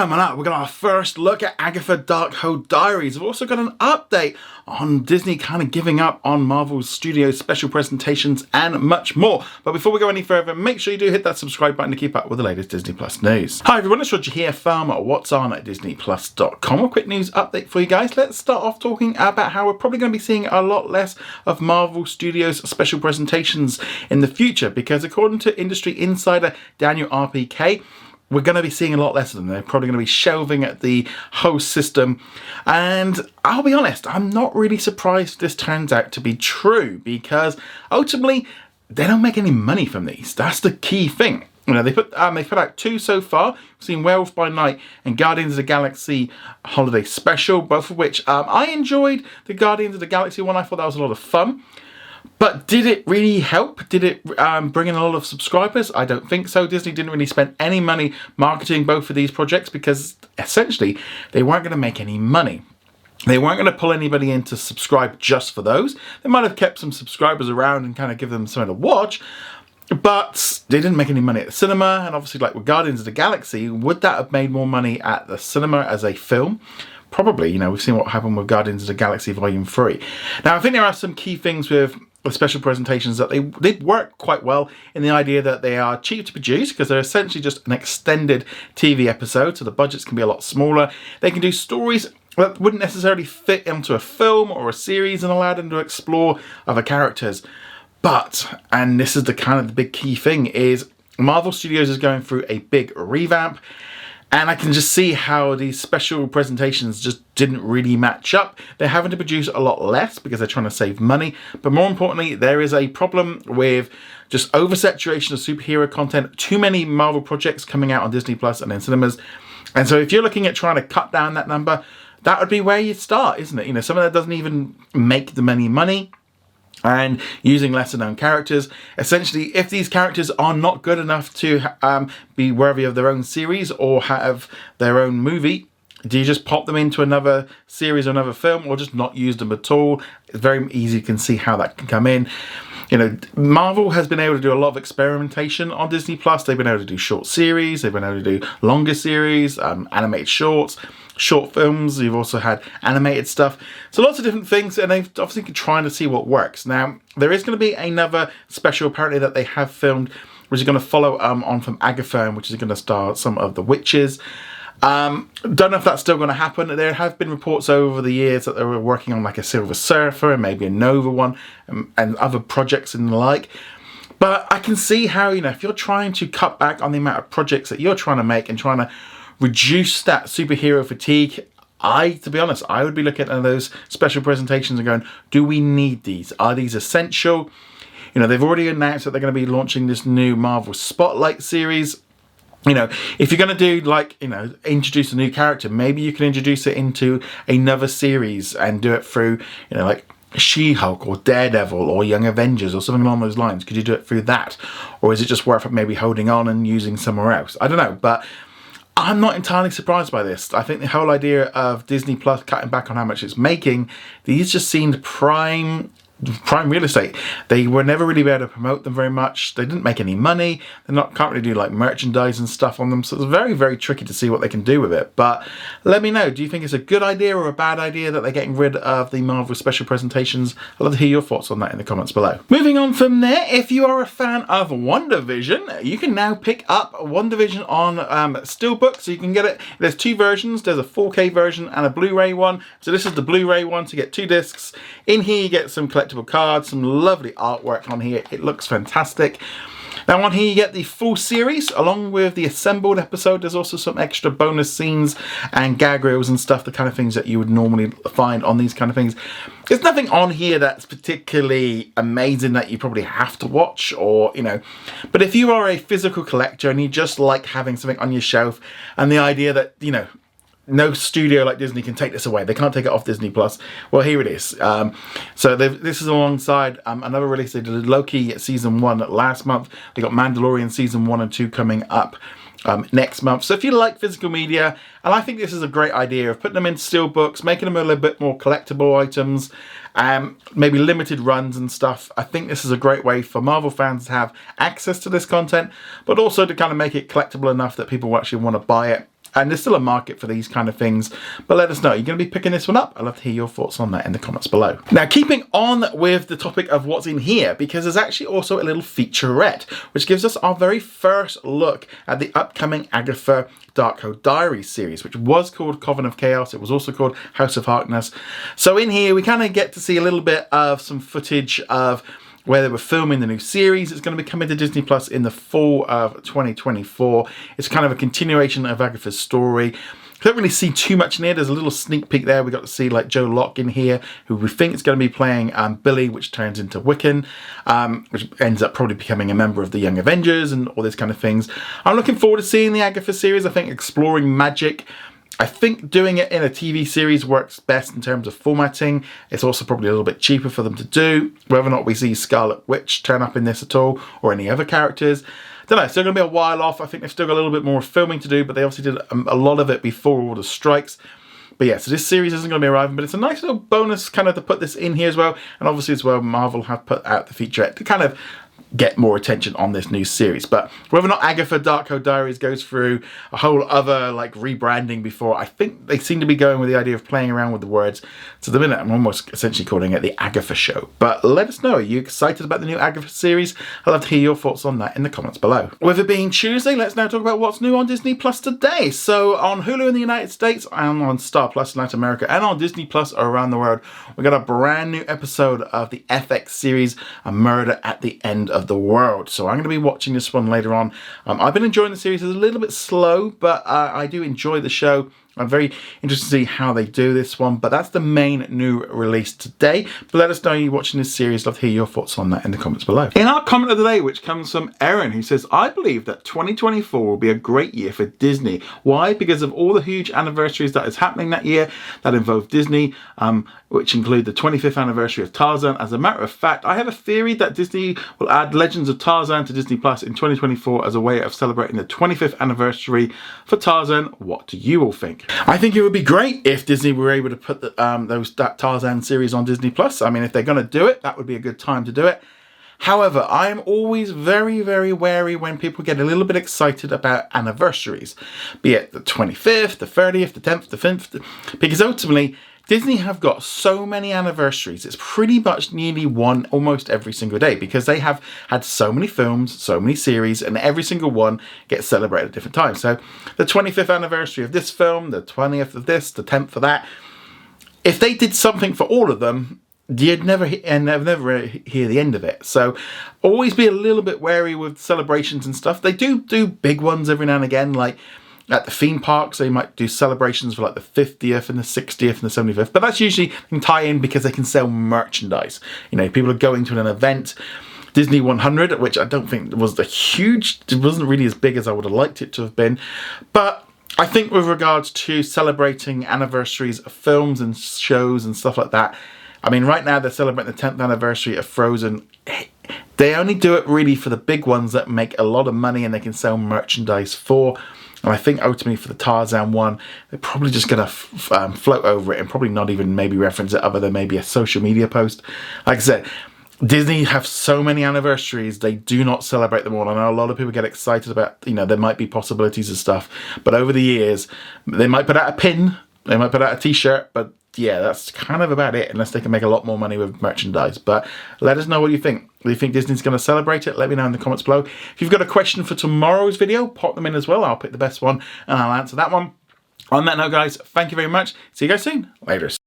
coming up, we've got our first look at Agatha Darkhold Diaries. We've also got an update on Disney kind of giving up on Marvel Studios special presentations and much more. But before we go any further, make sure you do hit that subscribe button to keep up with the latest Disney Plus news. Hi everyone, it's Roger here from What's On at DisneyPlus.com. A quick news update for you guys. Let's start off talking about how we're probably going to be seeing a lot less of Marvel Studios special presentations in the future because according to industry insider Daniel RPK, we're going to be seeing a lot less of them. They're probably going to be shelving at the host system. And I'll be honest, I'm not really surprised this turns out to be true because ultimately they don't make any money from these. That's the key thing. You know, they put um, they put out two so far. We've seen Werewolf by Night and Guardians of the Galaxy Holiday Special, both of which um, I enjoyed. The Guardians of the Galaxy one, I thought that was a lot of fun. But did it really help? Did it um, bring in a lot of subscribers? I don't think so. Disney didn't really spend any money marketing both of these projects because essentially they weren't going to make any money. They weren't going to pull anybody in to subscribe just for those. They might have kept some subscribers around and kind of give them something to watch, but they didn't make any money at the cinema. And obviously, like with Guardians of the Galaxy, would that have made more money at the cinema as a film? Probably. You know, we've seen what happened with Guardians of the Galaxy Volume 3. Now, I think there are some key things with special presentations that they they work quite well in the idea that they are cheap to produce because they're essentially just an extended TV episode, so the budgets can be a lot smaller. They can do stories that wouldn't necessarily fit into a film or a series and allow them to explore other characters. But, and this is the kind of the big key thing, is Marvel Studios is going through a big revamp and I can just see how these special presentations just didn't really match up. They're having to produce a lot less because they're trying to save money. But more importantly, there is a problem with just oversaturation of superhero content, too many Marvel projects coming out on Disney Plus and in cinemas. And so if you're looking at trying to cut down that number, that would be where you start, isn't it? You know, something that doesn't even make them any money and using lesser known characters. Essentially, if these characters are not good enough to um, be worthy of their own series or have their own movie, do you just pop them into another series or another film or just not use them at all? It's very easy, you can see how that can come in. You know, Marvel has been able to do a lot of experimentation on Disney Plus. They've been able to do short series, they've been able to do longer series, um, animated shorts short films, you've also had animated stuff. So lots of different things, and they've obviously been trying to see what works. Now, there is going to be another special apparently that they have filmed, which is going to follow um, on from Agatha, which is going to star some of the witches. Um, don't know if that's still going to happen. There have been reports over the years that they were working on like a Silver Surfer and maybe a Nova one and, um, and other projects and the like. But I can see how, you know, if you're trying to cut back on the amount of projects that you're trying to make and trying to reduce that superhero fatigue. I, to be honest, I would be looking at those special presentations and going, do we need these? Are these essential? You know, they've already announced that they're going to be launching this new Marvel Spotlight series. You know, if you're going to do like, you know, introduce a new character, maybe you can introduce it into another series and do it through, you know, like she Hulk or Daredevil or Young Avengers or something along those lines? Could you do it through that? Or is it just worth maybe holding on and using somewhere else? I don't know. But I'm not entirely surprised by this. I think the whole idea of Disney Plus cutting back on how much it's making, these just seemed prime prime real estate. They were never really able to promote them very much. They didn't make any money. They're not can't really do like merchandise and stuff on them. So it's very very tricky to see what they can do with it. But let me know. Do you think it's a good idea or a bad idea that they're getting rid of the Marvel special presentations? I'd love to hear your thoughts on that in the comments below. Moving on from there, if you are a fan of WandaVision, you can now pick up WandaVision on um, Steelbook. So you can get it. There's two versions. There's a 4K version and a Blu-ray one. So this is the Blu-ray one to get two discs. In here you get some collectible collectible cards, some lovely artwork on here. It looks fantastic. Now on here you get the full series along with the assembled episode. There's also some extra bonus scenes and gag reels and stuff, the kind of things that you would normally find on these kind of things. There's nothing on here that's particularly amazing that you probably have to watch or, you know, but if you are a physical collector and you just like having something on your shelf and the idea that, you know, no studio like Disney can take this away. They can't take it off Disney Plus. Well, here it is. Um, so this is alongside um, another release. They did Loki season one last month. They got Mandalorian season one and two coming up. Um, next month. So if you like physical media, and I think this is a great idea of putting them in steel books, making them a little bit more collectible items, um, maybe limited runs and stuff. I think this is a great way for Marvel fans to have access to this content, but also to kind of make it collectible enough that people actually want to buy it and there's still a market for these kind of things. But let us know. You're going to be picking this one up. I'd love to hear your thoughts on that in the comments below. Now, keeping on with the topic of what's in here, because there's actually also a little featurette, which gives us our very first look at the upcoming Agatha Darkhold Diaries series, which was called Coven of Chaos. It was also called House of Harkness. So in here, we kind of get to see a little bit of some footage of where they were filming the new series. It's going to be coming to Disney Plus in the fall of 2024. It's kind of a continuation of Agatha's story. I don't really see too much in here. There's a little sneak peek there. We got to see like Joe Locke in here, who we think is going to be playing um, Billy, which turns into Wiccan, um, which ends up probably becoming a member of the Young Avengers and all these kind of things. I'm looking forward to seeing the Agatha series. I think exploring magic I think doing it in a TV series works best in terms of formatting. It's also probably a little bit cheaper for them to do. Whether or not we see Scarlet Witch turn up in this at all or any other characters. Don't know, it's still going to be a while off. I think they've still got a little bit more filming to do, but they obviously did a lot of it before all the strikes. But yeah, so this series isn't going to be arriving, but it's a nice little bonus kind of to put this in here as well. And obviously as well, Marvel have put out the featurette to kind of get more attention on this new series. But whether or not Agatha Darkhold Diaries goes through a whole other like rebranding before, I think they seem to be going with the idea of playing around with the words. To the minute, I'm almost essentially calling it the Agatha Show. But let us know, are you excited about the new Agatha series? I'd love to hear your thoughts on that in the comments below. With it being Tuesday, let's now talk about what's new on Disney Plus today. So on Hulu in the United States and on Star Plus in Latin America and on Disney Plus around the world, we got a brand new episode of the FX series, A Murder at the End of of the world. So I'm going to be watching this one later on. Um, I've been enjoying the series. It's a little bit slow, but uh, I do enjoy the show. I'm very interested to see how they do this one, but that's the main new release today. But let us know you're watching this series. Love to hear your thoughts on that in the comments below. In our comment of the day, which comes from Erin, who says, I believe that 2024 will be a great year for Disney. Why? Because of all the huge anniversaries that is happening that year that involve Disney, um, which include the 25th anniversary of Tarzan. As a matter of fact, I have a theory that Disney will add Legends of Tarzan to Disney Plus in 2024 as a way of celebrating the 25th anniversary for Tarzan. What do you all think? I think it would be great if Disney were able to put the, um, those that Tarzan series on Disney Plus. I mean, if they're going to do it, that would be a good time to do it. However, I am always very, very wary when people get a little bit excited about anniversaries, be it the 25th, the 30th, the 10th, the 5th, because ultimately Disney have got so many anniversaries. It's pretty much nearly one almost every single day because they have had so many films, so many series, and every single one gets celebrated at different times. So the 25th anniversary of this film, the 20th of this, the 10th of that. If they did something for all of them, you'd never and never hear the end of it. So always be a little bit wary with celebrations and stuff. They do do big ones every now and again, like at the theme parks, they might do celebrations for like the 50th and the 60th and the 75th, but that's usually can tie in because they can sell merchandise. You know, people are going to an event. Disney 100, which I don't think was the huge, it wasn't really as big as I would have liked it to have been. But I think with regards to celebrating anniversaries of films and shows and stuff like that, I mean, right now they're celebrating the 10th anniversary of Frozen. They only do it really for the big ones that make a lot of money and they can sell merchandise for. And I think ultimately for the Tarzan one, they're probably just going to um, float over it and probably not even maybe reference it other than maybe a social media post. Like I said, Disney have so many anniversaries, they do not celebrate them all. I know a lot of people get excited about, you know, there might be possibilities and stuff, but over the years, they might put out a pin, they might put out a t shirt, but yeah, that's kind of about it, unless they can make a lot more money with merchandise. But let us know what you think. Do you think Disney's going to celebrate it? Let me know in the comments below. If you've got a question for tomorrow's video, pop them in as well. I'll pick the best one and I'll answer that one. On that note, guys, thank you very much. See you guys soon. Later.